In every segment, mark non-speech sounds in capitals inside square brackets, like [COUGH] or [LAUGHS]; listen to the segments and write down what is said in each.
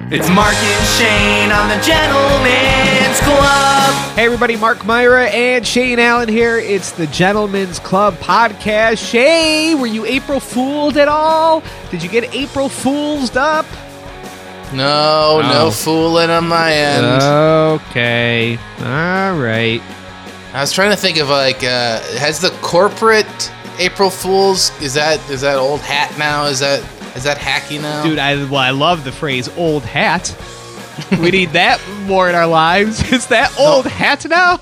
It's Mark and Shane on the Gentleman's Club. Hey everybody, Mark Myra and Shane Allen here. It's the Gentleman's Club podcast. Shane, were you April Fooled at all? Did you get April Fooled up? No, Oh. no fooling on my end. Okay. All right. I was trying to think of like, uh, has the corporate April Fools? Is that is that old hat now? Is that is that hacky now? Dude, I well, I love the phrase old hat. we need that more in our lives. [LAUGHS] Is that old hat now?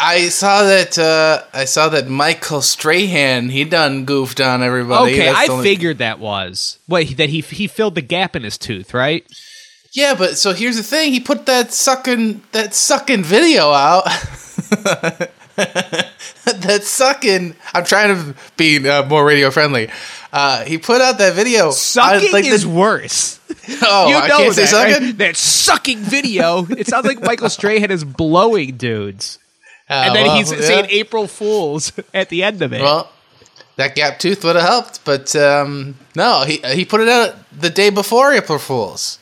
I saw that. Uh, I saw that Michael Strahan he done goofed on everybody. Okay, That's I only- figured that was. What that he he filled the gap in his tooth, right? Yeah, but so here's the thing. He put that sucking that sucking video out. [LAUGHS] [LAUGHS] that sucking. I'm trying to be uh, more radio friendly. Uh, he put out that video. Sucking I- like is the, worse. [LAUGHS] oh, you I know can't that, say right? sucking. That sucking video. It sounds like Michael Strahan is blowing dudes, Uh, and then well, he's yeah. saying April Fools at the end of it. Well, that gap tooth would have helped, but um, no, he he put it out the day before April Fools.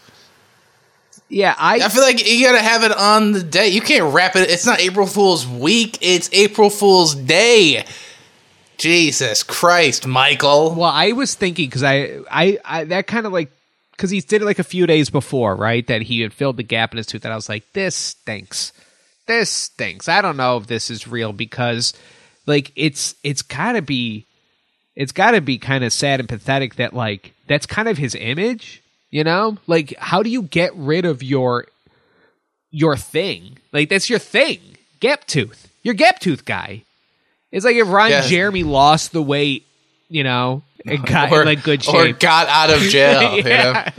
Yeah, I, I feel like you gotta have it on the day. You can't wrap it. It's not April Fool's week. It's April Fool's Day. Jesus Christ, Michael. well, I was thinking because I, I, I, that kind of like because he did it like a few days before, right? That he had filled the gap in his tooth, and I was like, this stinks. This stinks. I don't know if this is real because, like, it's it's gotta be, it's gotta be kind of sad and pathetic that like that's kind of his image, you know? Like, how do you get rid of your your thing? Like, that's your thing. Gap tooth. Your gap tooth guy. It's like if Ron Yeah. Jeremy lost the weight, you know, and [LAUGHS] got in like good shape, or got out of jail. [LAUGHS] you know? yeah.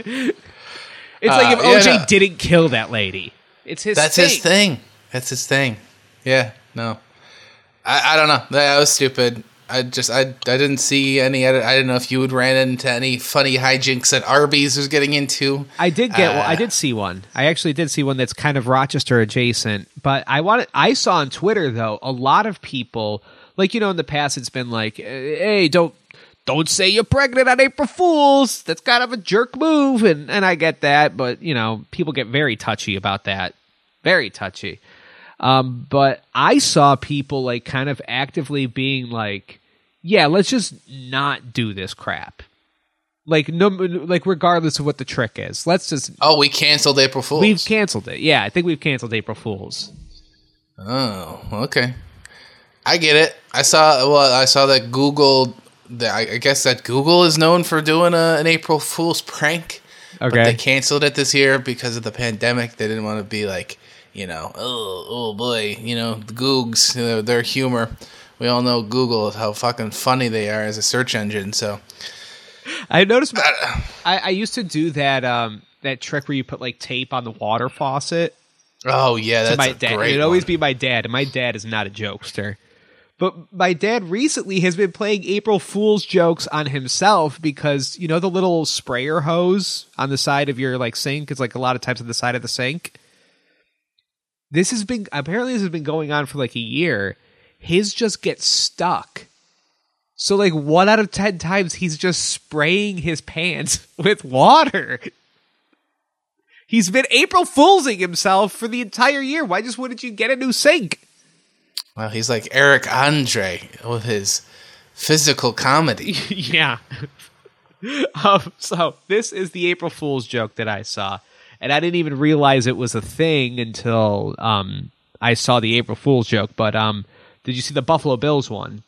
It's like Uh, if yeah, OJ no. didn't kill that lady. It's his That's thing. his thing. That's his thing. Yeah, no. I, I don't know. That was stupid. I just I, I didn't see any. I didn't know if you would ran into any funny hijinks that Arby's was getting into. I did get. well, I Uh, did see one. I actually did see one that's kind of Rochester adjacent. But I wanted. I saw on Twitter though a lot of people like you know in the past it's been like, hey, don't don't say you're pregnant on April Fools. That's kind of a jerk move, and and I get that, but you know people get very touchy about that. Very touchy. Um, but I saw people like kind of actively being like, yeah, let's just not do this crap. Like no, like regardless of what the trick is, let's just Oh, we canceled April Fools. we've canceled it. Yeah, I think we've canceled April Fools. Oh, okay. I get it. I saw. Well, I saw that Google. That I, guess that Google is known for doing a, an April Fool's prank. But Okay. they canceled it this year because of the pandemic. They didn't want to be like, you know, oh, oh boy, you know, the Googs, you know, their humor. We all know Google how fucking funny they are as a search engine. So I noticed. I, I used to do that um that trick where you put like tape on the water faucet. Oh yeah, that's my dad. great It'd always be my dad, and my dad is not a jokester. But my dad recently has been playing April Fool's jokes on himself because you know the little sprayer hose on the side of your like sink. It's like a lot of times on the side of the sink. This has been apparently this has been going on for like a year. His just gets stuck. So like one out of ten times he's just spraying his pants [LAUGHS] with water. He's been April Foolsing himself for the entire year. Why just wouldn't you get a new sink? Well, he's like Eric Andre with his physical comedy. [LAUGHS] yeah. [LAUGHS] um, so this is the April Fool's joke that I saw, and I didn't even realize it was a thing until um, I saw the April Fool's joke. But um, did you see the Buffalo Bills one?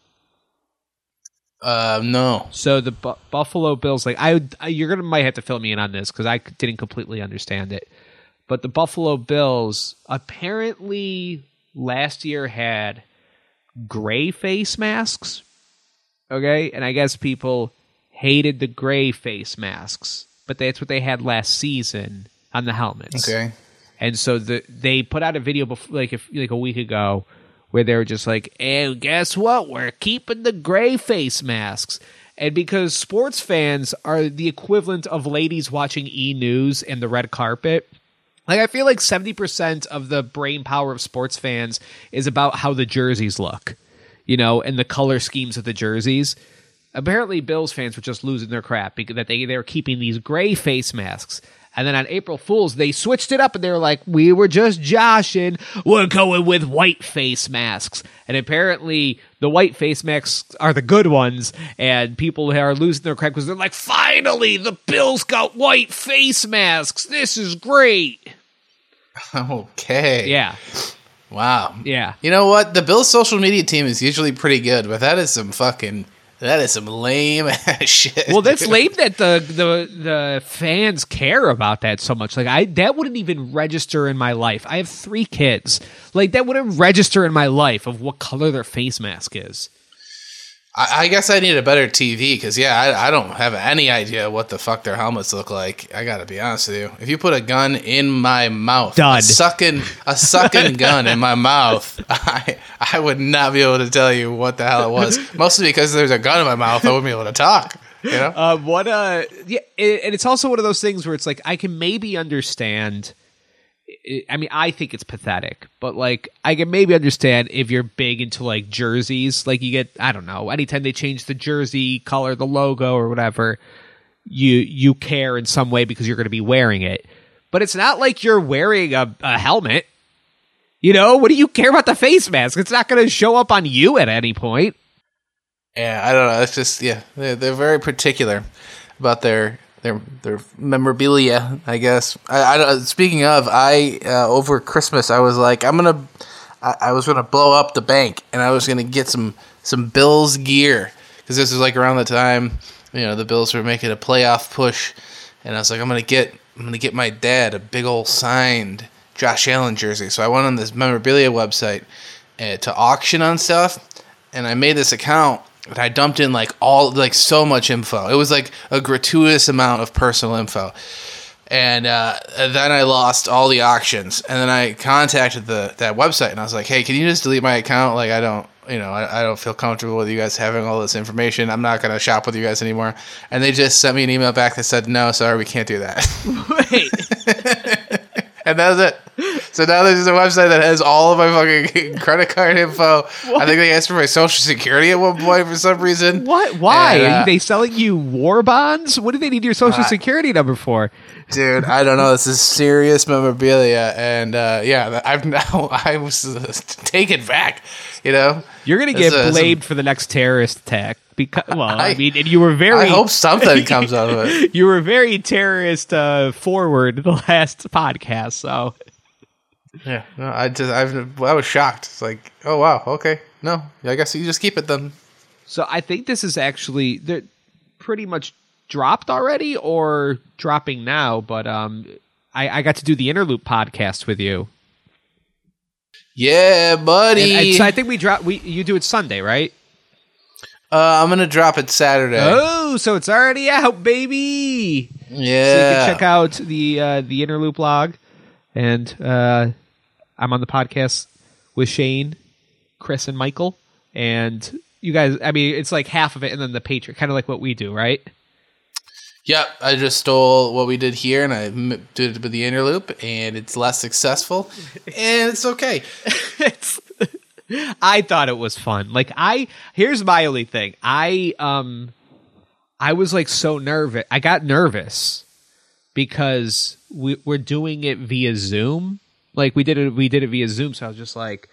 Uh, no. So the Bu- Buffalo Bills, like I, I, you're gonna might have to fill me in on this because I didn't completely understand it. But the Buffalo Bills apparently last year had gray face masks. Okay, and I guess people hated the gray face masks, but that's what they had last season on the helmets. Okay. And so the they put out a video before, like if, like a week ago, where they were just like, "And guess what? We're keeping the gray face masks." And because sports fans are the equivalent of ladies watching E News and the red carpet, like I feel like seventy percent of the brain power of sports fans is about how the jerseys look, you know, and the color schemes of the jerseys. Apparently, Bills fans were just losing their crap because that they they're keeping these gray face masks. And then on April Fools, they switched it up and they were like, we were just joshing. We're going with white face masks. And apparently, the white face masks are the good ones. And people are losing their crap because they're like, finally, the Bills got white face masks. This is great. [LAUGHS] Okay. Yeah. Wow. Yeah. You know what? The Bills social media team is usually pretty good, but that is some fucking that is some lame ass [LAUGHS] shit. Well, that's lame that the the the fans care about that so much. Like I that wouldn't even register in my life. I have three kids. Like that wouldn't register in my life of what color their face mask is. I, I guess I need a better TV because yeah, I, I don't have any idea what the fuck their helmets look like. I gotta be honest with you. If you put a gun in my mouth, Done. a sucking a sucking [LAUGHS] gun in my mouth, I I would not be able to tell you what the hell it was. Mostly because there's a gun in my mouth, I wouldn't be able to talk. You know. Uh, what uh, yeah, it, and it's also one of those things where it's like I can maybe understand. I- mean, I think it's pathetic, but like I can maybe understand if you're big into like jerseys, like you get I don't know, anytime they change the jersey color, the logo or whatever, you you care in some way because you're going to be wearing it. But it's not like you're wearing a, a helmet. You know, what do you care about the face mask? It's not going to show up on you at any point. Yeah, I don't know. It's just yeah, they're, they're very particular about their their their memorabilia. I guess. I, I speaking of, I uh, over Christmas I was like I'm gonna I, I was gonna blow up the bank and I was gonna get some some Bills gear because this was like around the time you know the Bills were making a playoff push, and I was like I'm gonna get I'm gonna get my dad a big old signed Josh Allen jersey. So I went on this memorabilia website uh, to auction on stuff, and I made this account and I dumped in like all like so much info. It was like a gratuitous amount of personal info. And uh, then I lost all the auctions, and then I contacted the that website, and I was like, "Hey, can you just delete my account? Like, I don't, you know, I, I don't feel comfortable with you guys having all this information. I'm not gonna shop with you guys anymore." And they just sent me an email back that said, "No, sorry, we can't do that." [LAUGHS] Wait, [LAUGHS] and that was it. So now there's a website that has all of my fucking [LAUGHS] credit card info. I think they asked for my social security at one point for some reason. what? Why And, uh, are they selling you war bonds? What do they need your social Uh, security number for? Dude i don't know this is serious memorabilia and uh yeah i've [LAUGHS] now i was uh, taken back you know You're gonna get uh, some- blamed for the next terrorist attack because well, [LAUGHS] I, I- mean, and you were very. i hope something comes out of it [LAUGHS] you were very terrorist uh, forward the last podcast. So yeah no i just i've i was shocked it's like oh wow okay no i guess you just keep it then so I think this is actually they're pretty much dropped already or dropping now. But um, I, I got to do the Interloop podcast with you, yeah buddy and so I think we drop. We you do it Sunday, right? uh, i'm gonna drop it saturday Oh, so it's already out, baby. Yeah. So you can check out the uh, the Interloop log, and uh, I'm on the podcast with Shane, Chris, and Michael, and you guys. I mean, it's like half of it, and then the Patriot, kind of like what we do, right? Yep, I just stole what we did here and I did it with the inner loop, and it's less successful, [LAUGHS] and it's okay. [LAUGHS] it's [LAUGHS] I thought it was fun. Like I here's my only thing. I um I was like so nervous. I got nervous because we we're doing it via Zoom. Like we did it we did it via Zoom, so I was just like,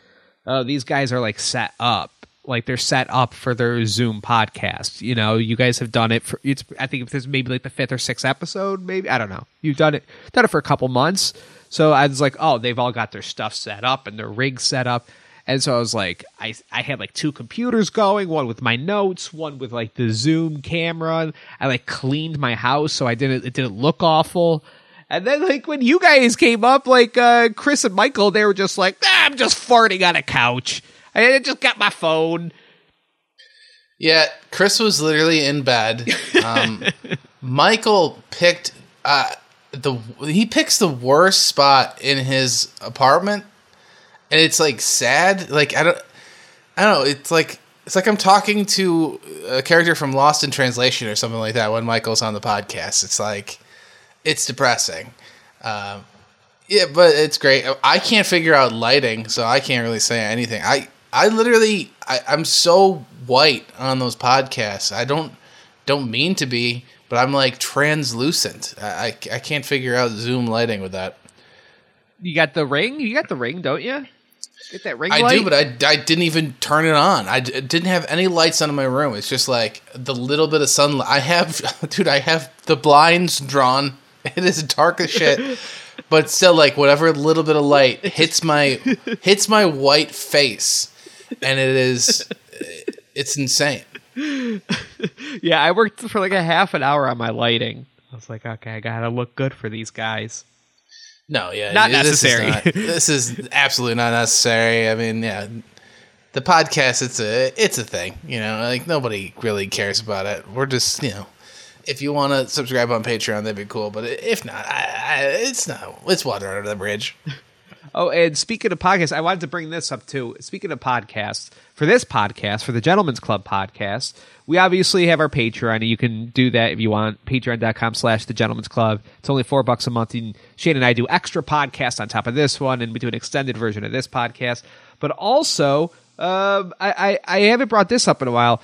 oh, these guys are like set up. Like they're set up for their Zoom podcast. You know, you guys have done it for it's I think if this maybe like the fifth or sixth episode, maybe I don't know. You've done it done it for a couple months. So I was like, oh, they've all got their stuff set up and their rig set up. And so I was like, I I had like two computers going, one with my notes, one with like the Zoom camera. I like cleaned my house so I didn't it didn't look awful. And then like when you guys came up, like uh Chris and Michael, they were just like, ah, I'm just farting on a couch. I just got my phone. Yeah, Chris was literally in bed. Um, [LAUGHS] Michael picked uh, the he picks the worst spot in his apartment, and it's like sad. Like I don't, I don't know. It's like it's like I'm talking to a character from Lost in Translation or something like that when Michael's on the podcast. It's like it's depressing. Um, yeah, but it's great. I can't figure out lighting, so I can't really say anything. I I literally I, I'm so white on those podcasts. I don't don't mean to be, but I'm like translucent. I, I, I can't figure out Zoom lighting with that. You got the ring? You got the ring, don't you? Get that ring I light? do, but I, I didn't even turn it on. I d- didn't have any lights on in my room. It's just like the little bit of sunlight. I have, [LAUGHS] dude, I have the blinds drawn. [LAUGHS] It is dark as shit, [LAUGHS] but still, like whatever little bit of light hits my hits my white face, and it is, it's insane. yeah, I worked for like a half an hour on my lighting. I was like, okay, I gotta look good for these guys. No, yeah, Not this is necessary. not- This is, absolutely not necessary. I mean, yeah, the podcast it's a it's a thing. You know, like nobody really cares about it. We're just you know, if you want to subscribe on Patreon, that'd be cool. But if not, I, I, it's not. It's water under the bridge. Oh, and speaking of podcasts, I wanted to bring this up too. Speaking of podcasts, for this podcast, for the Gentleman's Club podcast, we obviously have our Patreon, and you can do that if you want. Patreon.com slash the Gentleman's Club. It's only four bucks a month. And Shane and I do extra podcasts on top of this one, and we do an extended version of this podcast. But also, um, I, I, I haven't brought this up in a while.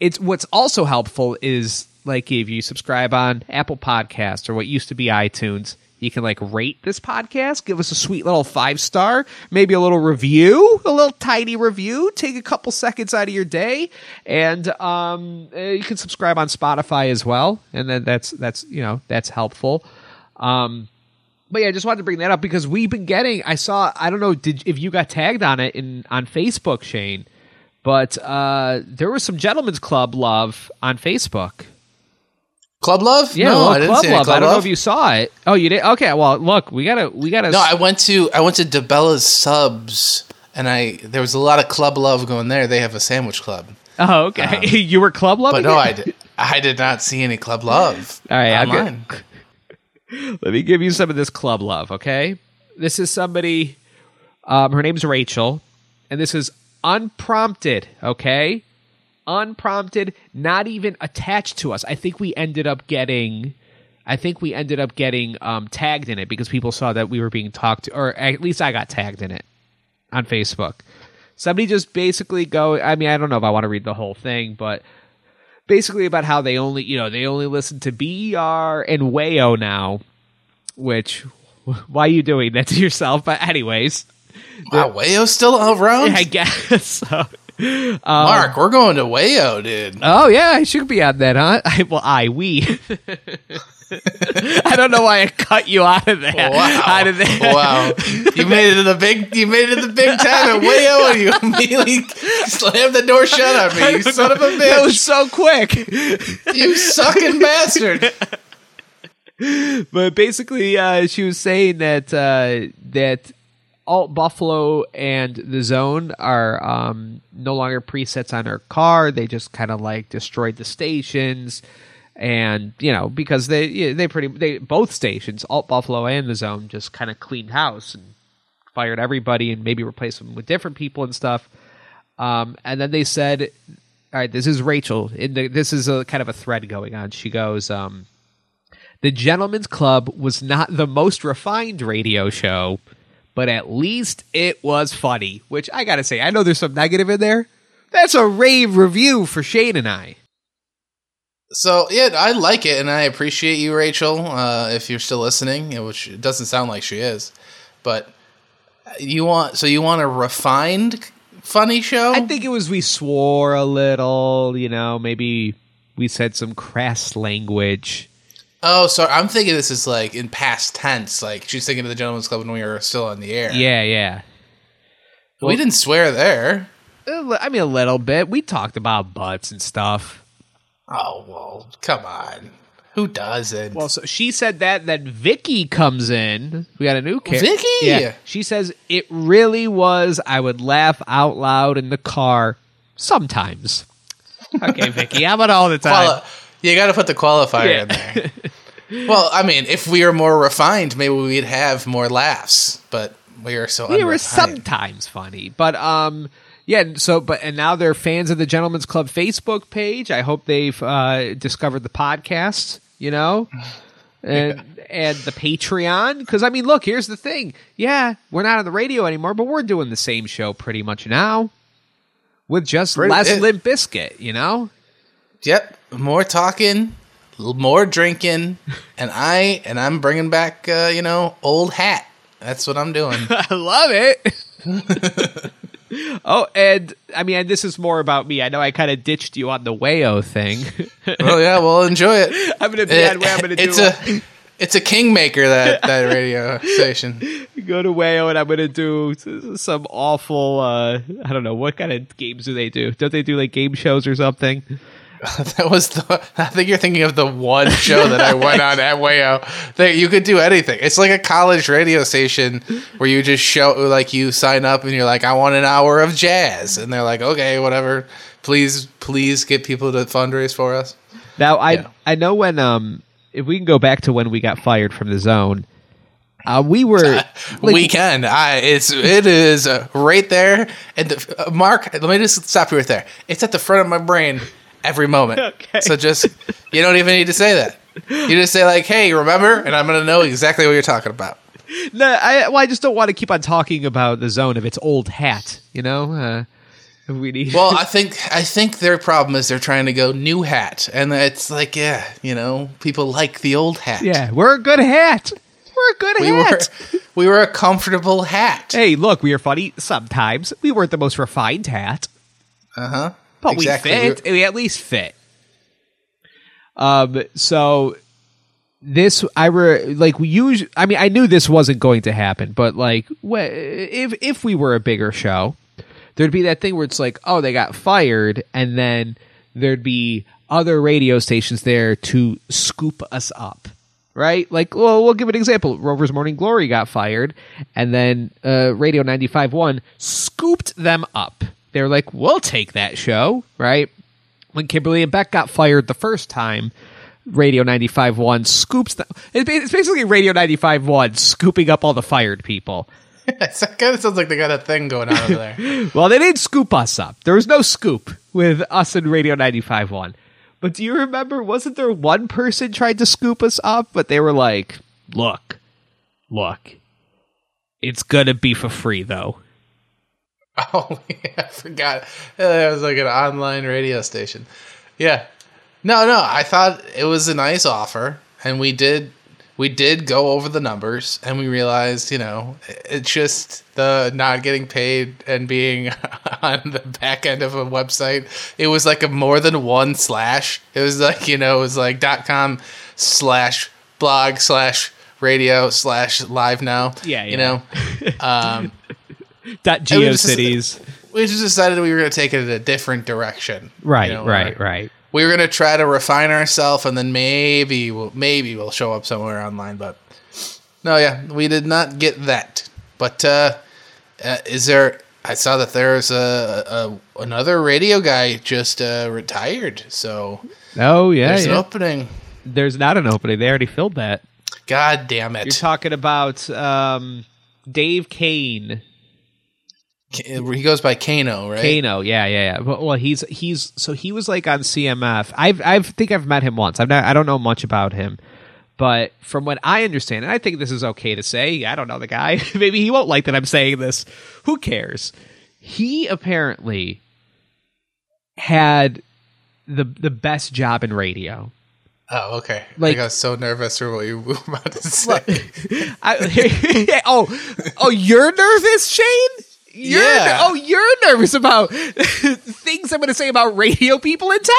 It's what's also helpful is like if you subscribe on Apple Podcasts or what used to be iTunes, you can like rate this podcast, give us a sweet little five star, maybe a little review, a little tiny review. Take a couple seconds out of your day, and um, uh, you can subscribe on Spotify as well, and then that's that's you know that's helpful. Um, but yeah, I just wanted to bring that up because we've been getting. I saw. I don't know. Did if you got tagged on it in on Facebook, Shane? But uh, there was some gentlemen's club love on Facebook. Club Love? Yeah, no, well, I didn't club see love. Club I don't know if you saw it. Oh, you did. Okay, well, look, we gotta, we gotta. No, I went to I went to DiBella's Subs, and I there was a lot of Club Love going there. They have a sandwich club, oh, okay. [LAUGHS] you were club love. but no, I did I did not see any Club Love [LAUGHS] All right, I'm online. [LAUGHS] Let me give you some of this club love, okay? This is somebody. Um, her name's Rachel, and this is unprompted, okay? Unprompted, not even attached to us. I think we ended up getting. I think we ended up getting um, tagged in it because people saw that we were being talked to, or at least I got tagged in it on Facebook. Somebody just basically go. I mean, I don't know if I want to read the whole thing, but basically about how they only you know they only listen to BER and Wayo now, which [LAUGHS] why are you doing that to yourself? But anyways, Wow, Wayo's still around. I guess [LAUGHS] so. Mark, we're going to Wayo, dude. Oh yeah, I should be on that, huh? [LAUGHS] I, well, I we. [LAUGHS] I don't know why I cut you out of that. Wow! Out of that. wow! You [LAUGHS] made it to the big. You made it to the big time at Wayo, and you immediately slammed the door shut on me. You son of a That bitch! was so quick. you sucking bastard! but basically, uh, she was saying that uh, that Alt Buffalo and the Zone are um, no longer presets on her car. They just kind of like destroyed the stations, and you know because they they pretty they both stations Alt Buffalo and the Zone just kind of cleaned house and fired everybody and maybe replaced them with different people and stuff. Um, and then they said, "All right, this is Rachel. In the, this is a kind of a thread going on." She goes. Um, the Gentleman's Club was not the most refined radio show, but at least it was funny. Which I gotta say, I know there's some negative in there. That's a rave review for Shane and I. So yeah, I like it, and I appreciate you, Rachel. Uh, if you're still listening, which it doesn't sound like she is, but you want so you want a refined, funny show? I think it was we swore a little, you know, maybe we said some crass language. Oh, sorry. I'm thinking this is like in past tense. Like she's thinking of the Gentleman's Club when we were still on the air. Yeah, yeah. we didn't swear there. I mean, a little bit. We talked about butts and stuff. Oh well, come on. Who doesn't? Well, so she said that. Then Vicky comes in. We got a new character. Vicky? Yeah. She says it really was. I would laugh out loud in the car sometimes. [LAUGHS] Okay, Vicky. How about all the time? Quali- you got to put the qualifier Yeah. in there. [LAUGHS] well, I mean, if we were more refined, maybe we'd have more laughs. But we are so we were sometimes funny, but um, yeah. and So, but and now they're fans of the Gentleman's Club Facebook page. I hope they've uh, discovered the podcast. You know. [LAUGHS] And and the Patreon because I mean, look, here's the thing. Yeah, we're not on the radio anymore, but we're doing the same show pretty much now, with just Pretty- less it- Limp Bizkit. You know, Yep. More talking, more drinking, [LAUGHS] and I and I'm bringing back uh, you know old hat. That's what I'm doing. [LAUGHS] I love it. [LAUGHS] oh, and I mean, and this is more about me. I know I kind of ditched you on the Wayo thing. oh yeah, well, enjoy it. I'm gonna be on. I'm gonna do. it's a it's a kingmaker that that radio station. go to Wayo and I'm gonna do some awful. uh I don't know what kind of games do they do? Don't they do like game shows or something? [LAUGHS] That was the. I think you're thinking of the one show that I went on at Wayo. That you could do anything. It's like a college radio station where you just show like you sign up and you're like, I want an hour of jazz, and they're like, okay, whatever. Please, please get people to fundraise for us. Now I Yeah. I know when um if we can go back to when we got fired from the zone, uh, we were [LAUGHS] like, we can. I it's it is uh, right there. And the, uh, Mark, let me just stop you right there. It's at the front of my brain every moment. [LAUGHS] Okay. So just you don't even need to say that. You just say like, "Hey, remember?" And I'm gonna know exactly what you're talking about. no, I well I just don't want to keep on talking about the zone of its old hat. You know, uh, we need. Well, [LAUGHS] I think I think their problem is they're trying to go new hat, and it's like, yeah, you know, people like the old hat. yeah, we're a good hat. We're a good we were hat. we were a comfortable hat. Hey, look, we are funny sometimes. We weren't the most refined hat. Uh huh. But we fit. We at least fit. Um. So this, I were like we use. I mean, I knew this wasn't going to happen, but like, wh- if if we were a bigger show, there'd be that thing where it's like, oh, they got fired, and then there'd be other radio stations there to scoop us up. Right, like, well, we'll give an example. Rover's Morning Glory got fired, and then uh, Radio 95.1 scooped them up. They're like, we'll take that show, right? when Kimberly and Beck got fired the first time, Radio 95.1 scoops them. It's it's basically Radio 95.1 scooping up all the fired people. it kind of sounds like they got a thing going on over there. [LAUGHS] Well, they didn't scoop us up. There was no scoop with us and Radio 95.1. But do you remember, wasn't there one person tried to scoop us up, but they were like, look, look, it's going to be for free, though. [LAUGHS] Oh, yeah, I forgot. It was like an online radio station. Yeah. No, no, I thought it was a nice offer, and we did we did go over the numbers, and we realized, you know, it's just the not getting paid and being [LAUGHS] on the back end of a website. It was like a more than one slash. It was like you know, it was like dot com slash blog slash radio slash live now. Yeah, yeah. you know. [LAUGHS] Um, Dot I mean, just- GeoCities. we just decided we were going to take it in a different direction. Right, You know, right, right. We were going to try to refine ourselves, and then maybe we'll maybe we'll show up somewhere online. But no, yeah, we did not get that. But uh, uh, is there? I saw that there's a, a another radio guy just uh, retired, so Oh, yeah, there's an opening. There's not an opening. They already filled that. God damn it! You're talking about um, Dave Kane. He goes by Kano, right? Kano, yeah, yeah, yeah. Well, well, he's he's so he was like on CMF. I've I think I've met him once. I've not, I don't know much about him, but from what I understand, and I think this is okay to say. I don't know the guy. [LAUGHS] Maybe he won't like that I'm saying this. Who cares? He apparently had the the best job in radio. Oh, okay. Like- I got so nervous for what you were [LAUGHS] about to say. [LAUGHS] I, oh, oh, you're nervous, Shane? You're Yeah. oh, you're nervous about [LAUGHS] things I'm going to say about radio people in town.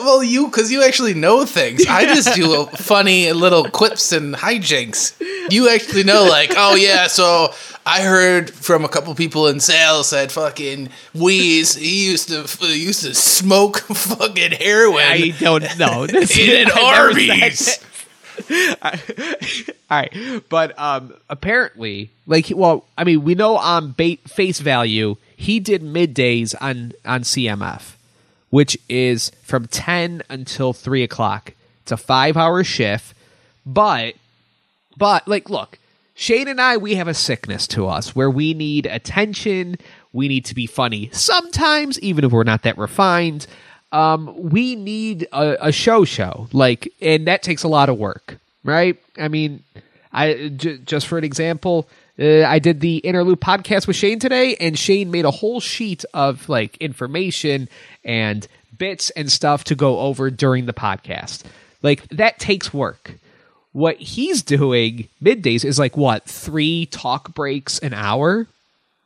Well, you because you actually know things. I just do funny little quips and hijinks. You actually know, like, oh yeah, so I heard from a couple people in sales that fucking Wease he used to he used to smoke [LAUGHS] fucking heroin. I don't know. [LAUGHS] This- in an I never said Arby's. All right, but um, apparently, like, well, I mean, we know on ba- face value, he did middays on on CMF, which is from ten until three o'clock. It's a five hour shift, but but like, look, Shane and I, we have a sickness to us where we need attention. We need to be funny sometimes, even if we're not that refined. Um, we need a, a show show, like, and that takes a lot of work, right? I mean, I j- just for an example, uh, I did the interlude podcast with Shane today, and Shane made a whole sheet of like information and bits and stuff to go over during the podcast. Like that takes work. What he's doing middays is like what three talk breaks an hour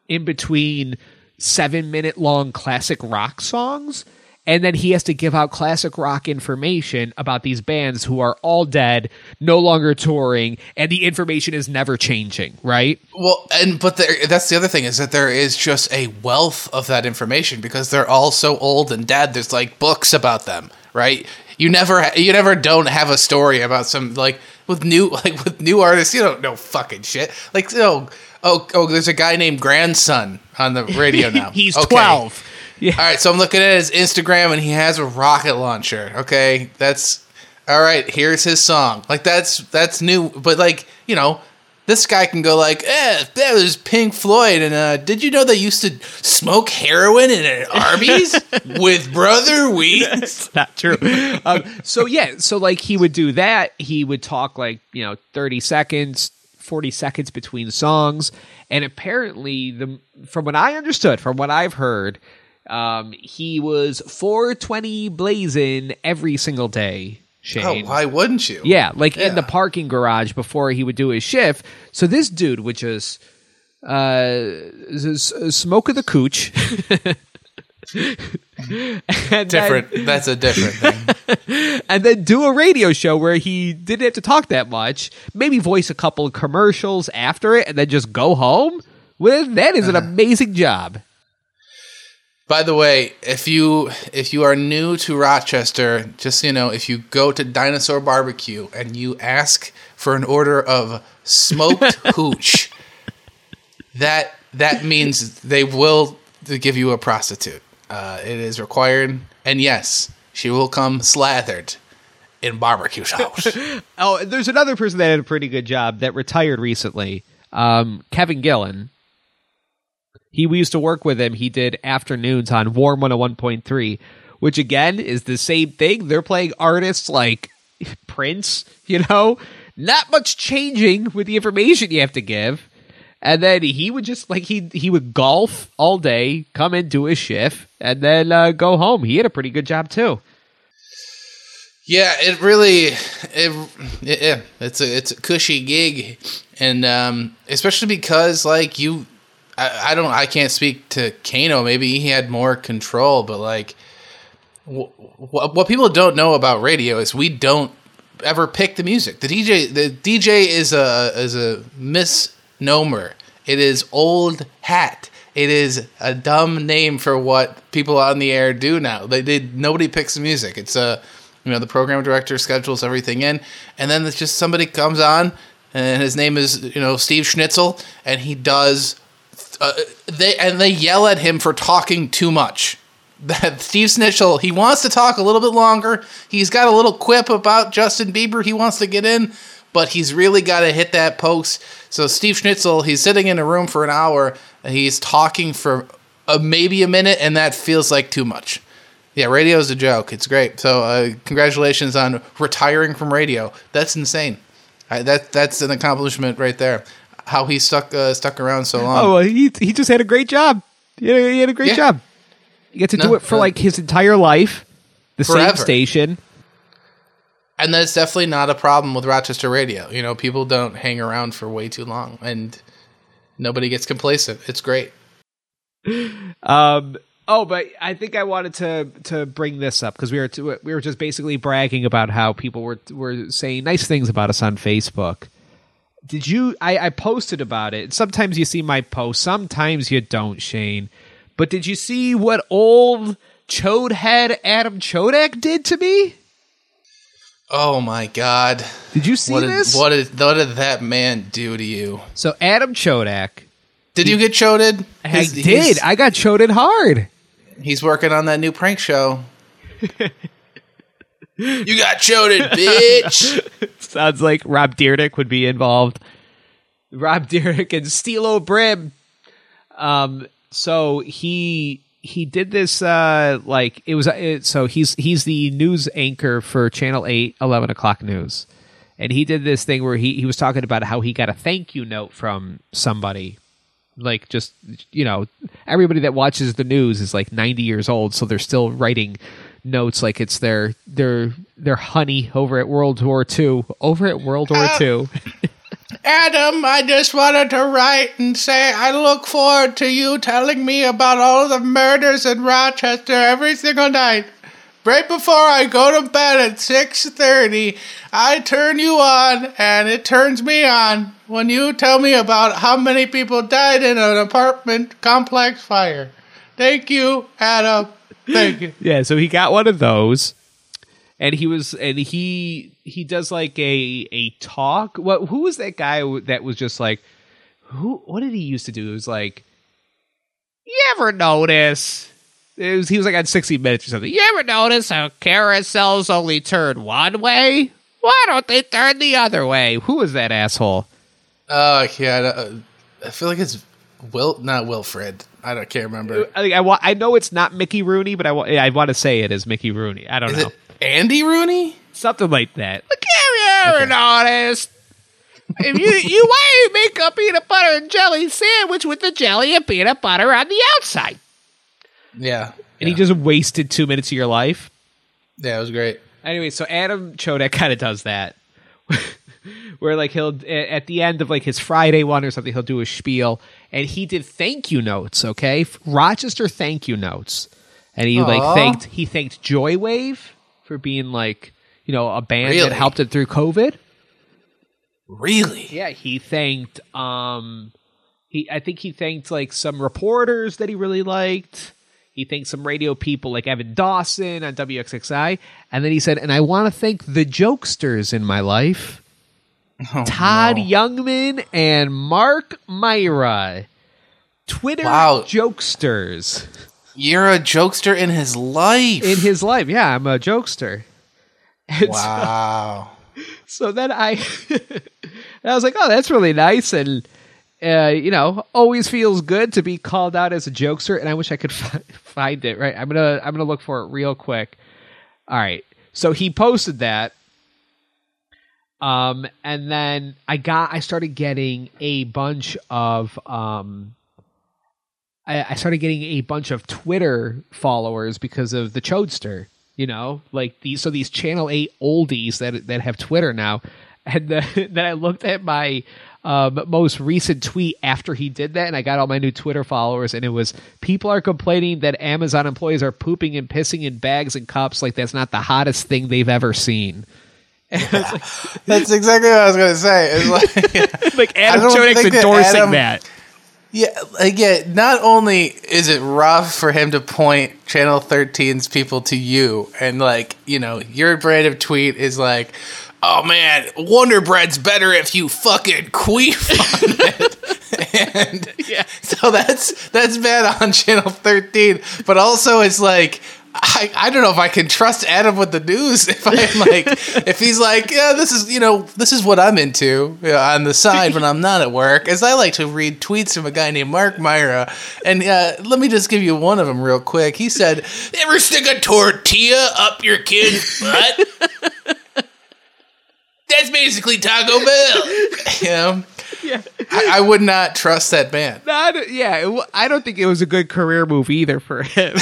in between seven minute long classic rock songs. And then he has to give out classic rock information about these bands who are all dead, no longer touring, and the information is never changing, right? Well, and but there, that's the other thing is that there is just a wealth of that information because they're all so old and dead. There's like books about them, right? You never, you never don't have a story about some like with new, [LAUGHS] like with new artists. You don't know fucking shit. Like, know, oh, oh, there's a guy named Grandson on the radio [LAUGHS] now. He's Okay. 12. Yeah. All right, so I'm looking at his Instagram and he has a rocket launcher. Okay, that's all right. Here's his song. Like that's that's new, but like you know, this guy can go like, "Eh, that was Pink Floyd." And uh, did you know they used to smoke heroin in an [LAUGHS] Arby's with Brother Wease? It's not true. um, so yeah, so like he would do that. He would talk like you know thirty seconds, forty seconds between songs, and apparently the from what I understood, from what I've heard, um, he was four twenty blazing every single day. Shane. Oh, why wouldn't you? Yeah, like in the parking garage before he would do his shift. So this dude would just uh, smoke of the cooch. [LAUGHS] and then- different. That's a different thing. [LAUGHS] and then do a radio show where he didn't have to talk that much. Maybe voice a couple of commercials after it, and then just go home. Well, that is an amazing job. By the way, if you if you are new to Rochester, just so you know, if you go to Dinosaur Barbecue and you ask for an order of smoked [LAUGHS] hooch, that that means they will give you a prostitute. Uh, it is required, and yes, she will come slathered in barbecue sauce. [LAUGHS] Oh, there's another person that had a pretty good job that retired recently. Um, Kevin Gillen. He we used to work with him. He did afternoons on Warm 101.3, which again is the same thing. They're playing artists like [LAUGHS] Prince, you know, not much changing with the information you have to give. And then he would just like he he would golf all day, come in, do his shift, and then uh, go home. He had a pretty good job too. Yeah, it really it, it it's a it's a cushy gig, and um, especially because like you, I, I don't I can't speak to Kano. Maybe he had more control, but like wh- wh- what people don't know about radio is we don't ever pick the music. The DJ the DJ is a is a misnomer. It is old hat. It is a dumb name for what people on the air do now. They did nobody picks the music. It's a you know the program director schedules everything in, and then it's just somebody comes on, and his name is you know Steve Schnitzel, and he does. Uh, they and they yell at him for talking too much. [LAUGHS] That Steve Schnitzel, he wants to talk a little bit longer. He's got a little quip about Justin Bieber. He wants to get in, but he's really got to hit that post. So Steve Schnitzel, he's sitting in a room for an hour. He's talking for uh, maybe a minute, and that feels like too much. Yeah, radio is a joke. It's great. So uh, congratulations on retiring from radio. That's insane. I, that that's an accomplishment right there. How he stuck uh, stuck around so long. Oh, well, he he just had a great job. He had a, he had a great Yeah. job. You get to do it for no. like his entire life, the Forever. same station. and that's definitely not a problem with Rochester radio. You know, people don't hang around for way too long, and nobody gets complacent. It's great. Um. Oh, but I think I wanted to to bring this up because we were to, we were just basically bragging about how people were were saying nice things about us on Facebook. Did you? I, I posted about it. Sometimes you see my post, sometimes you don't, Shane. But did you see what old chode head Adam Chodak did to me? Oh my God! Did you see What did, this? what did what did that man do to you? So Adam Chodak, Did you get choded? I He's- did. He's, I got choded hard. he's working on that new prank show. [LAUGHS] you got choded, bitch. [LAUGHS] Sounds like Rob Dyrdek would be involved. Rob Dyrdek and Steelo Brim. Um, so he he did this uh like it was it, so he's he's the news anchor for Channel 8 11 o'clock news. And he did this thing where he, he was talking about how he got a thank you note from somebody. Like just you know, everybody that watches the news is like 90 years old, so they're still writing notes like it's their their their honey over at World War II. Over at World War oh. II. [LAUGHS] Adam, I just wanted to write and say I look forward to you telling me about all the murders in Rochester every single night. Right before I go to bed at 6:30, I turn you on and it turns me on when you tell me about how many people died in an apartment complex fire. Thank you, Adam. Thank you. Yeah, so he got one of those, and he was, and he he does like a a talk. What? Who was that guy that was just like, who? What did he used to do? It was like, you ever notice? It was he was like on sixty minutes or something. You ever notice how carousels only turn one way? Why don't they turn the other way? Who was that asshole? Oh, yeah. uh, I feel like it's Will, not Wilfred. I don't can't remember. I, I, wa- I know it's not Mickey Rooney, but I, wa- I want to say it is Mickey Rooney. I don't Is know. it Andy Rooney? Something like that. Look, have you ever noticed? If you, you why do you make a peanut butter and jelly sandwich with the jelly and peanut butter on the outside? Yeah. And he just wasted two minutes of your life. Yeah, it was great. Anyway, so Adam Chodak kind of does that. [LAUGHS] Where like he'll at the end of like his Friday one or something, he'll do a spiel, and he did thank you notes. Okay, Rochester thank you notes, and he like thanked he thanked Joywave for being like you know a band Really? that helped it through COVID. Really? Yeah, he thanked um he I think he thanked like some reporters that he really liked. He thanked some radio people like Evan Dawson on WXXI. And then he said, and I want to thank the jokesters in my life. [LAUGHS] Oh, Todd no. Youngman and Mark Myra. Twitter Wow. jokesters You're a jokester in his life. in his life. Yeah, I'm a jokester. And [LAUGHS] so- wow. so then I, [LAUGHS] I was like, oh, that's really nice, and uh, you know, always feels good to be called out as a jokester. And I wish I could fi- find it. Right, I'm gonna I'm gonna look for it real quick. All right, so he posted that. Um, and then I got I started getting a bunch of um. I, I started getting a bunch of Twitter followers because of the Chodester you know like these so these channel 8 oldies that that have twitter now and the, [LAUGHS] then i looked at my um, most recent tweet after he did that and i got all my new twitter followers and it was people are complaining that amazon employees are pooping and pissing in bags and cups like that's not the hottest thing they've ever seen [LAUGHS] [LAUGHS] That's exactly what I was gonna say. It's like, [LAUGHS] like adam Chodak's think that endorsing Adam- that yeah, like, yeah. Not only is it rough for him to point Channel 13's people to you, and like, you know, your brand of tweet is like, "Oh man, Wonder Bread's better if you fucking queef on it." and Yeah. so that's that's bad on Channel 13, but also it's like. I, I don't know if I can trust Adam with the news [LAUGHS] if I'm like if he's like yeah this is you know this is what I'm into you know, on the side when I'm not at work as I like to read tweets from a guy named Mark Myra. And uh, let me just give you one of them real quick. He said ever stick a tortilla up your kid's butt? [LAUGHS] That's basically Taco Bell. [LAUGHS] You know yeah. I, I would not trust that band Not, yeah i don't think it was a good career move either for him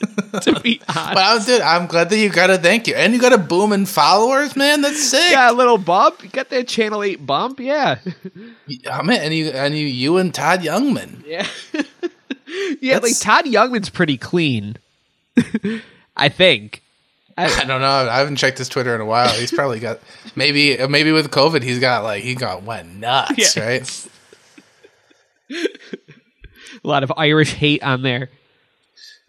[LAUGHS] to be honest but I'm, dude, I'm glad that you got a thank you and you got a booming followers man that's sick Yeah, a little bump. You got that Channel Eight bump, yeah, I mean, and you and you, you and Todd Youngman. [LAUGHS] yeah, yeah. Like Todd Youngman's pretty clean, [LAUGHS] I think. I don't know. I haven't checked his Twitter in a while. He's probably got maybe maybe with COVID, he's got like he got went nuts, Yeah. right? A lot of Irish hate on there.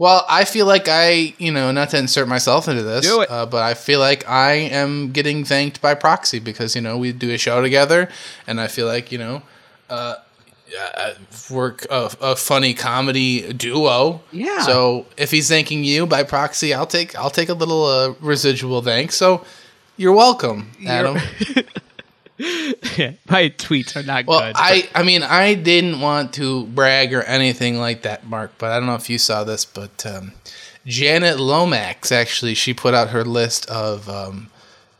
Well, I feel like I, you know, not to insert myself into this, Do it. Uh, but I feel like I am getting thanked by proxy because you know we do a show together, and I feel like you know, uh, uh, we're a, a funny comedy duo. Yeah. So if he's thanking you by proxy, I'll take I'll take a little uh, residual thanks. So you're welcome, Adam. [LAUGHS] [LAUGHS] My tweets are not Well, good. I, I mean, I didn't want to brag or anything like that, Mark, but I don't know if you saw this, but um, Janet Lomax actually she put out her list of um,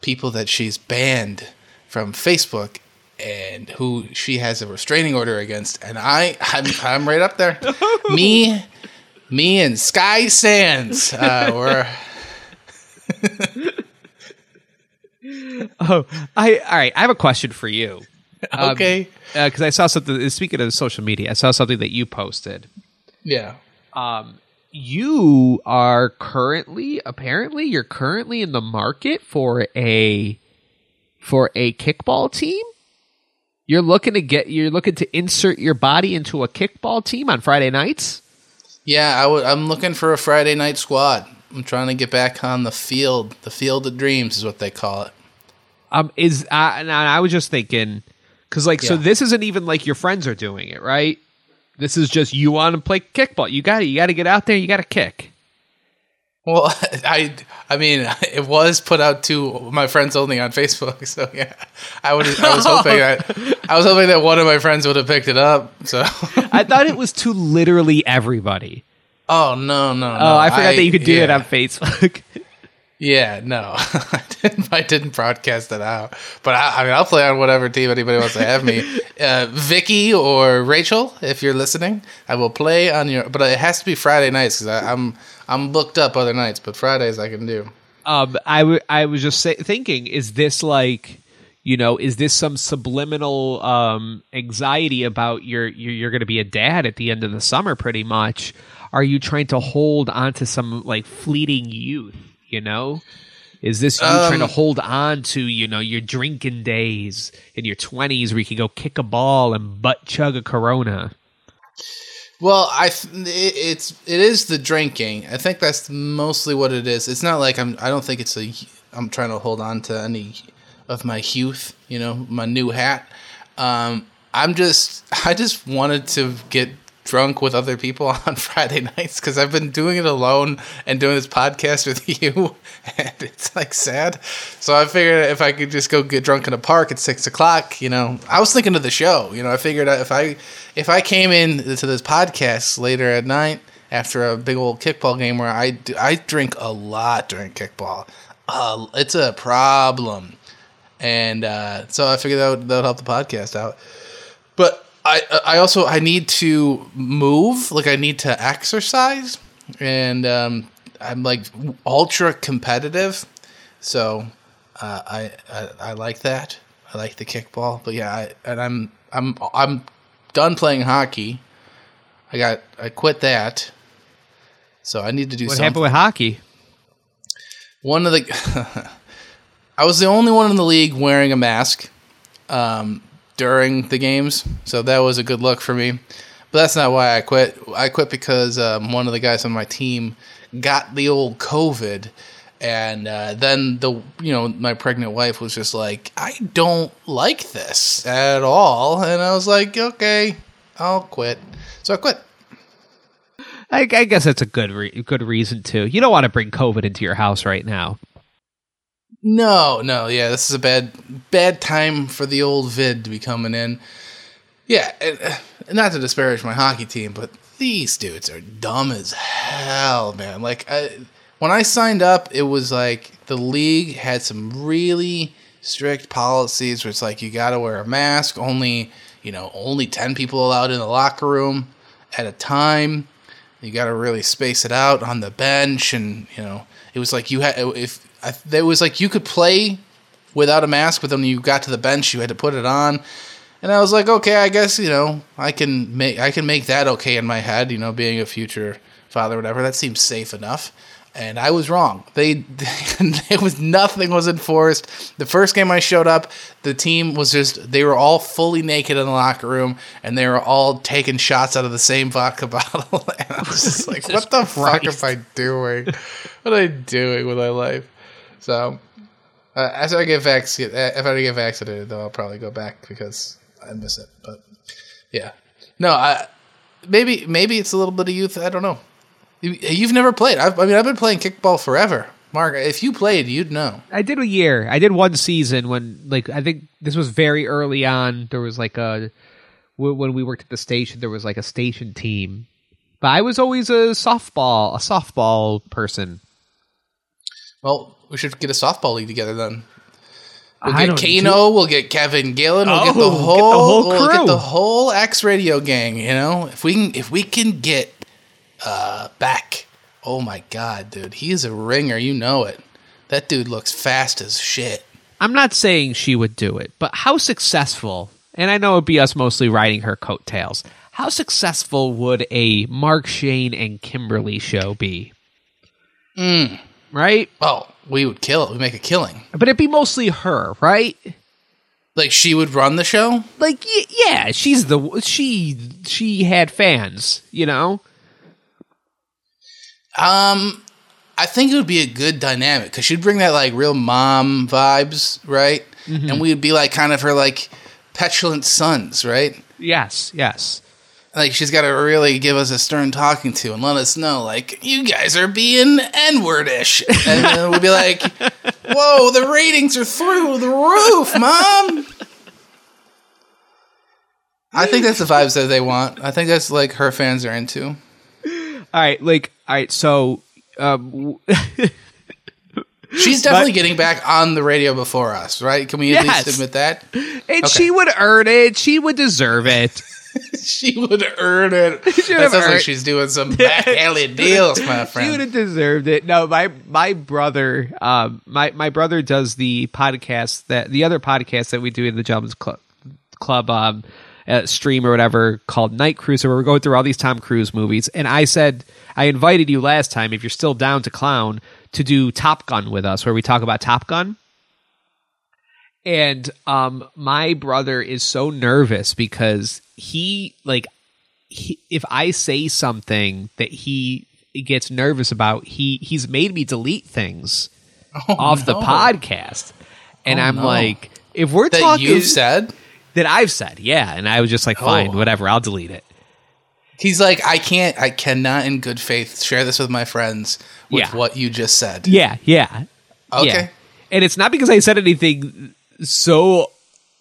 people that she's banned from Facebook and who she has a restraining order against, and I, I'm, I'm right up there. [LAUGHS] me, me, and Sky Sands uh, were [LAUGHS] [LAUGHS] Oh, I all right. I have a question for you. Um, Okay. because I saw something. Speaking of social media, I saw something that you posted. yeah. Um, You are currently, apparently, you're currently in the market for a for a kickball team. You're looking to get. You're looking to insert your body into a kickball team on Friday nights. Yeah, I w- I'm looking for a Friday night squad. I'm trying to get back on the field. The field of dreams is what they call it. Um, is uh, and I was just thinking, because like, so this isn't even like your friends are doing it, right? This is just you want to play kickball. You got to You got to get out there. You got to kick. Well, [LAUGHS] I I mean, [LAUGHS] it was put out to my friends only on Facebook. [LAUGHS] So yeah, I would I was hoping that I was hoping that one of my friends would have picked it up. So I thought it was to literally everybody. oh no no no! Oh, I forgot that you could do it on Facebook. Yeah, no, [LAUGHS] I didn't. I didn't broadcast it out. But I, I mean, I'll play on whatever team anybody wants to have me. [LAUGHS] Uh, Vicky or Rachel, if you're listening, I will play on your. But it has to be Friday nights because I'm I'm booked up other nights. But Fridays I can do. um, I, w- I was just say- thinking, is this like, you know, is this some subliminal um, anxiety about your, your you're going to be a dad at the end of the summer? Pretty much, are you trying to hold on to some like fleeting youth? You know, is this you trying to Um, hold on to you know your drinking days in your twenties where you can go kick a ball and butt chug a Corona? Well, I th- it's it is the drinking. I think that's mostly what it is. It's not like I'm. I don't think it's a. I'm trying to hold on to any of my youth. You know, my new hat. Um, I'm just. [LAUGHS] I just wanted to get drunk with other people [LAUGHS] on Friday nights because I've been doing it alone and doing this podcast with [LAUGHS] you, and it's like sad. So I figured if I could just go get drunk in a park at six o'clock, you know, I was thinking of the show. You know, I figured if I if I came in to this podcast later at night after a big old kickball game where I do, I drink a lot during kickball, uh, it's a problem, and uh, so I figured that would, that would help the podcast out. But I I also I need to move, like I need to exercise, and um, I'm like ultra competitive, so uh, I, I I like that. I like the kickball, but yeah, I, and I'm I'm I'm done playing hockey. I got I quit that, so I need to do something. What something. happened with hockey? One of the [LAUGHS] I was the only one in the league wearing a mask um, during the games, so that was a good look for me. But that's not why I quit. I quit because um, one of the guys on my team got the old COVID, and uh, then the you know my pregnant wife was just like, I don't like this at all, and I was like, okay, I'll quit. So I quit. I, I guess that's a good re- good reason too. You don't want to bring COVID into your house right now. No, no, yeah, this is a bad bad time for the old vid to be coming in. Yeah, uh, not to disparage my hockey team, but these dudes are dumb as hell, man. Like, I, when I signed up, it was like the league had some really strict policies where it's like you got to wear a mask, only you know, only ten people allowed in the locker room at a time. You got to really space it out on the bench, and you know, it was like you had if I, there was like you could play without a mask, but then when you got to the bench, you had to put it on. And I was like, okay, I guess you know I can make I can make that okay in my head. You know, being a future father, or whatever, that seems safe enough. And I was wrong. They, [LAUGHS] it was nothing was enforced. The first game I showed up, the team was just they were all fully naked in the locker room, and they were all taking shots out of the same vodka [LAUGHS] bottle. And I was just like, [LAUGHS] what the fuck am I doing? What am I doing with my life? So, uh, after I get vaccinated, if I get vaccinated, though, I'll probably go back because I miss it. But yeah, no, I maybe maybe it's a little bit of youth. I don't know. You, you've never played. I've, I mean, I've been playing kickball forever. Mark, if you played, you'd know. I did a year. I did one season when, like, I think this was very early on. There was like a when we worked at the station. There was like a station team, but I was always a softball, a softball person. Well, we should get a softball league together then. We'll I get Kano, we'll get Kevin Gillen, we'll get Oh, the get the whole, whole we'll get crew. the whole X Radio gang. You know, if we can, if we can get uh, back. Oh my god, dude, he's a ringer. You know it. That dude looks fast as shit. I'm not saying she would do it, but how successful? And I know it'd be us mostly riding her coattails. How successful would a Mark Shane and Kimberly show be? Right? Oh, we would kill it. We'd make a killing. But it'd be mostly her, right? Like she would run the show. Like, y- yeah, she's the she she had fans, you know. Um, I think it would be a good dynamic because she'd bring that like real mom vibes, right? And we'd be like kind of her like petulant sons, right? Yes, yes. Like she's got to really give us a stern talking to and let us know, like you guys are being n-wordish, and then we'll be like, [LAUGHS] "Whoa, the ratings are through the roof, mom." I think that's the vibes that they want. I think that's like her fans are into. All right, like, all right. So, um, [LAUGHS] She's definitely getting back on the radio before us, right? Can we at Yes. least admit that? and she would earn it. She would deserve it. [LAUGHS] She would earn it. [LAUGHS] That sounds like she's doing some [LAUGHS] backhanded deals, my friend. She would have deserved it. No, my my brother, um, my my brother does the podcast that the other podcast that we do in the Gentlemen's Club, club um, uh, stream or whatever called Night Cruiser, where we're going through all these Tom Cruise movies. And I said I invited you last time if you're still down to clown to do Top Gun with us, where we talk about Top Gun. And um, my brother is so nervous because he like he, if I say something that he gets nervous about, he he's made me delete things off the podcast. And Oh, I'm no. like, if we're That talking you've said. that I've said, yeah, and I was just like, fine, Oh. whatever, I'll delete it. He's like, I can't, I cannot in good faith share this with my friends with Yeah. what you just said. Yeah, yeah, Okay. yeah. And it's not because I said anything so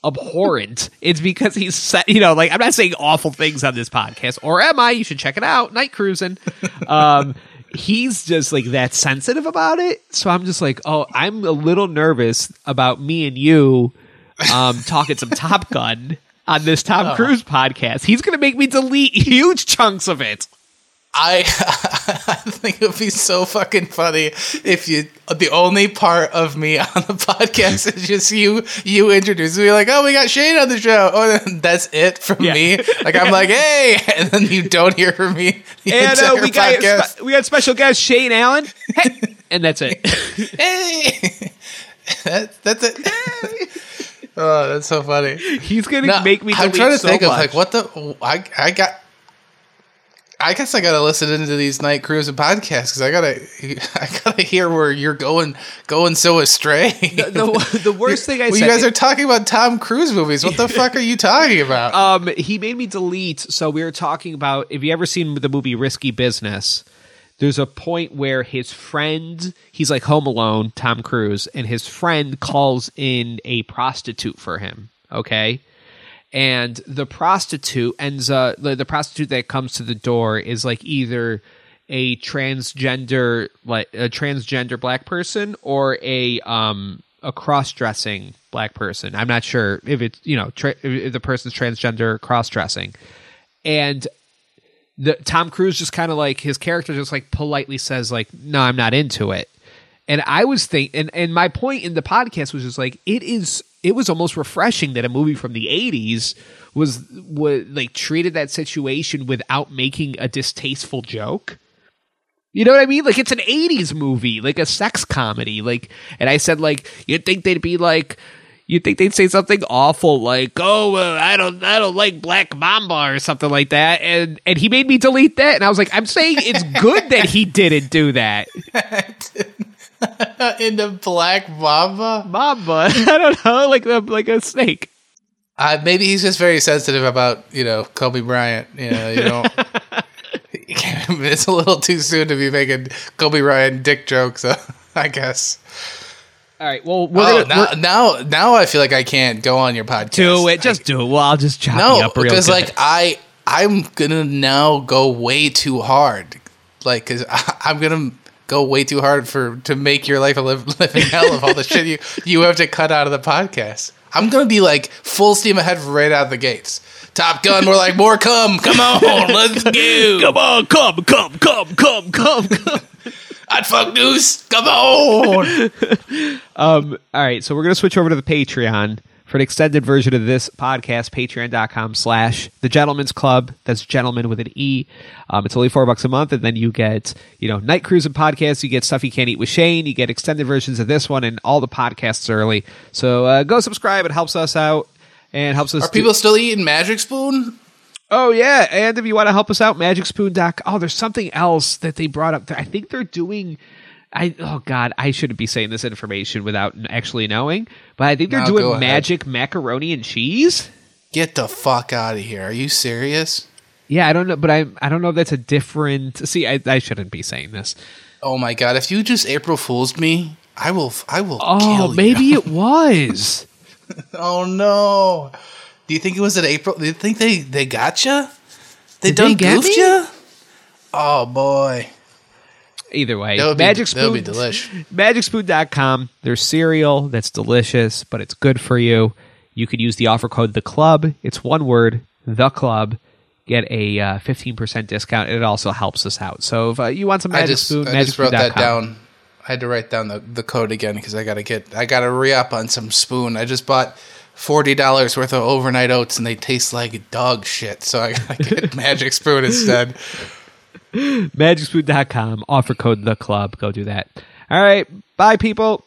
abhorrent. it's because he's said, you know, like I'm not saying awful things on this podcast, or am I? You should check it out. Night cruising. [LAUGHS] um, he's just like that sensitive about it. So I'm just like, oh, I'm a little nervous about me and you um, talking some Top Gun on this Tom [LAUGHS] Cruise podcast. He's gonna make me delete huge chunks of it. I, [LAUGHS] I think it would be so fucking funny if you the only part of me [LAUGHS] on the podcast is just you you introduce me like oh we got Shane on the show oh then [LAUGHS] that's it from Yeah. me like I'm like hey and then you don't hear from me the And uh, we got podcast. spe- we got special guest Shane Allen, hey, and that's it. hey that's that's it oh that's so funny He's gonna No, make me. I'm trying to so think of like what the I I got. I guess I gotta listen into these night cruising podcasts because I gotta [LAUGHS] I gotta hear where you're going going so astray. the, the [LAUGHS] worst thing I well, said. you guys are talking about Tom Cruise movies. What the [LAUGHS] fuck are you talking about? um, he made me delete. So we were talking about. Have you ever seen the movie Risky Business, there's a point where his friend, he's like home alone, Tom Cruise, and his friend calls in a prostitute for him. Okay. And the prostitute ends up, the, the prostitute that comes to the door is like either a transgender, like a transgender black person or a, um, a cross-dressing black person. I'm not sure if it's, you know, tra- if the person's transgender cross-dressing. And the Tom Cruise just kind of like his character just like politely says like no I'm not into it. And I was think and and my point in the podcast was just like it is it was almost refreshing that a movie from the 80s was was like treated that situation without making a distasteful joke. You know what I mean? Like it's an 80s movie, like a sex comedy. Like and I said like you'd think they'd be like you'd think they'd say something awful like oh I don't I don't like Black Mamba or something like that and and he made me delete that and I was like I'm saying it's good that he didn't do that. [LAUGHS] [LAUGHS] Into Black Mamba? Mamba, [LAUGHS] I don't know, like a, like a snake. Uh, maybe he's just very sensitive about you know Kobe Bryant. You know, you don't. [LAUGHS] it's a little too soon to be making Kobe Bryant dick jokes. Uh, I guess. All right, well oh, gonna now, now, now I feel like I can't go on your podcast. do it. Just do it. Well, I'll just chop you up real because good. like I, I'm gonna now go way too hard. Like, cause I, I'm gonna go way too hard for to make your life a [LAUGHS] living hell of all the shit you you have to cut out of the podcast. I'm gonna be like full steam ahead right out of the gates. Top Gun, we're like more come, come on, [LAUGHS] let's go. come on, come, come, come, come, come, come. Hot fuck news. Come on. [LAUGHS] Um, all right, so we're gonna switch over to the Patreon for an extended version of this podcast. Patreon.com slash the Gentleman's Club. That's gentleman with an E. Um, it's only four bucks a month, and then you get you know night cruise and podcasts. You get stuff you can't eat with Shane. You get extended versions of this one and all the podcasts early. So uh, go subscribe. It helps us out and helps us. Are do- people still eating Magic Spoon? Oh yeah, and if you want to help us out, Magic MagicSpoon.com. Oh, there's something else that they brought up. I think they're doing. I oh god, I shouldn't be saying this information without actually knowing, but I think they're No, doing magic macaroni and cheese. Get the fuck out of here. Are you serious? Yeah, I don't know, but I I don't know if that's a different. See, I, I shouldn't be saying this. Oh my god, if you just April Fool's me, I will I will Oh, maybe you. it [LAUGHS] was. Oh no. Do you think it was an April? Do you think they they got you? They Did done they goofed you? Oh boy. Either way, That would be Magic that would Spoon. be delish. [LAUGHS] MagicSpoon.com. There's cereal that's delicious, but it's good for you. You could use the offer code the club. It's one word, the club. Get a uh, 15% discount, and it also helps us out. So if uh, you want some Magic I Magic just Spoon, I just wrote that magicspoon.com. down. I had to write down the, the code again because I gotta get I gotta re up on some spoon. I just bought forty dollars worth of overnight oats and they taste like dog shit. So I gotta get [LAUGHS] Magic Spoon instead. [LAUGHS] Magicspoon.com. Offer code the club. Go do that. All right. Bye, people.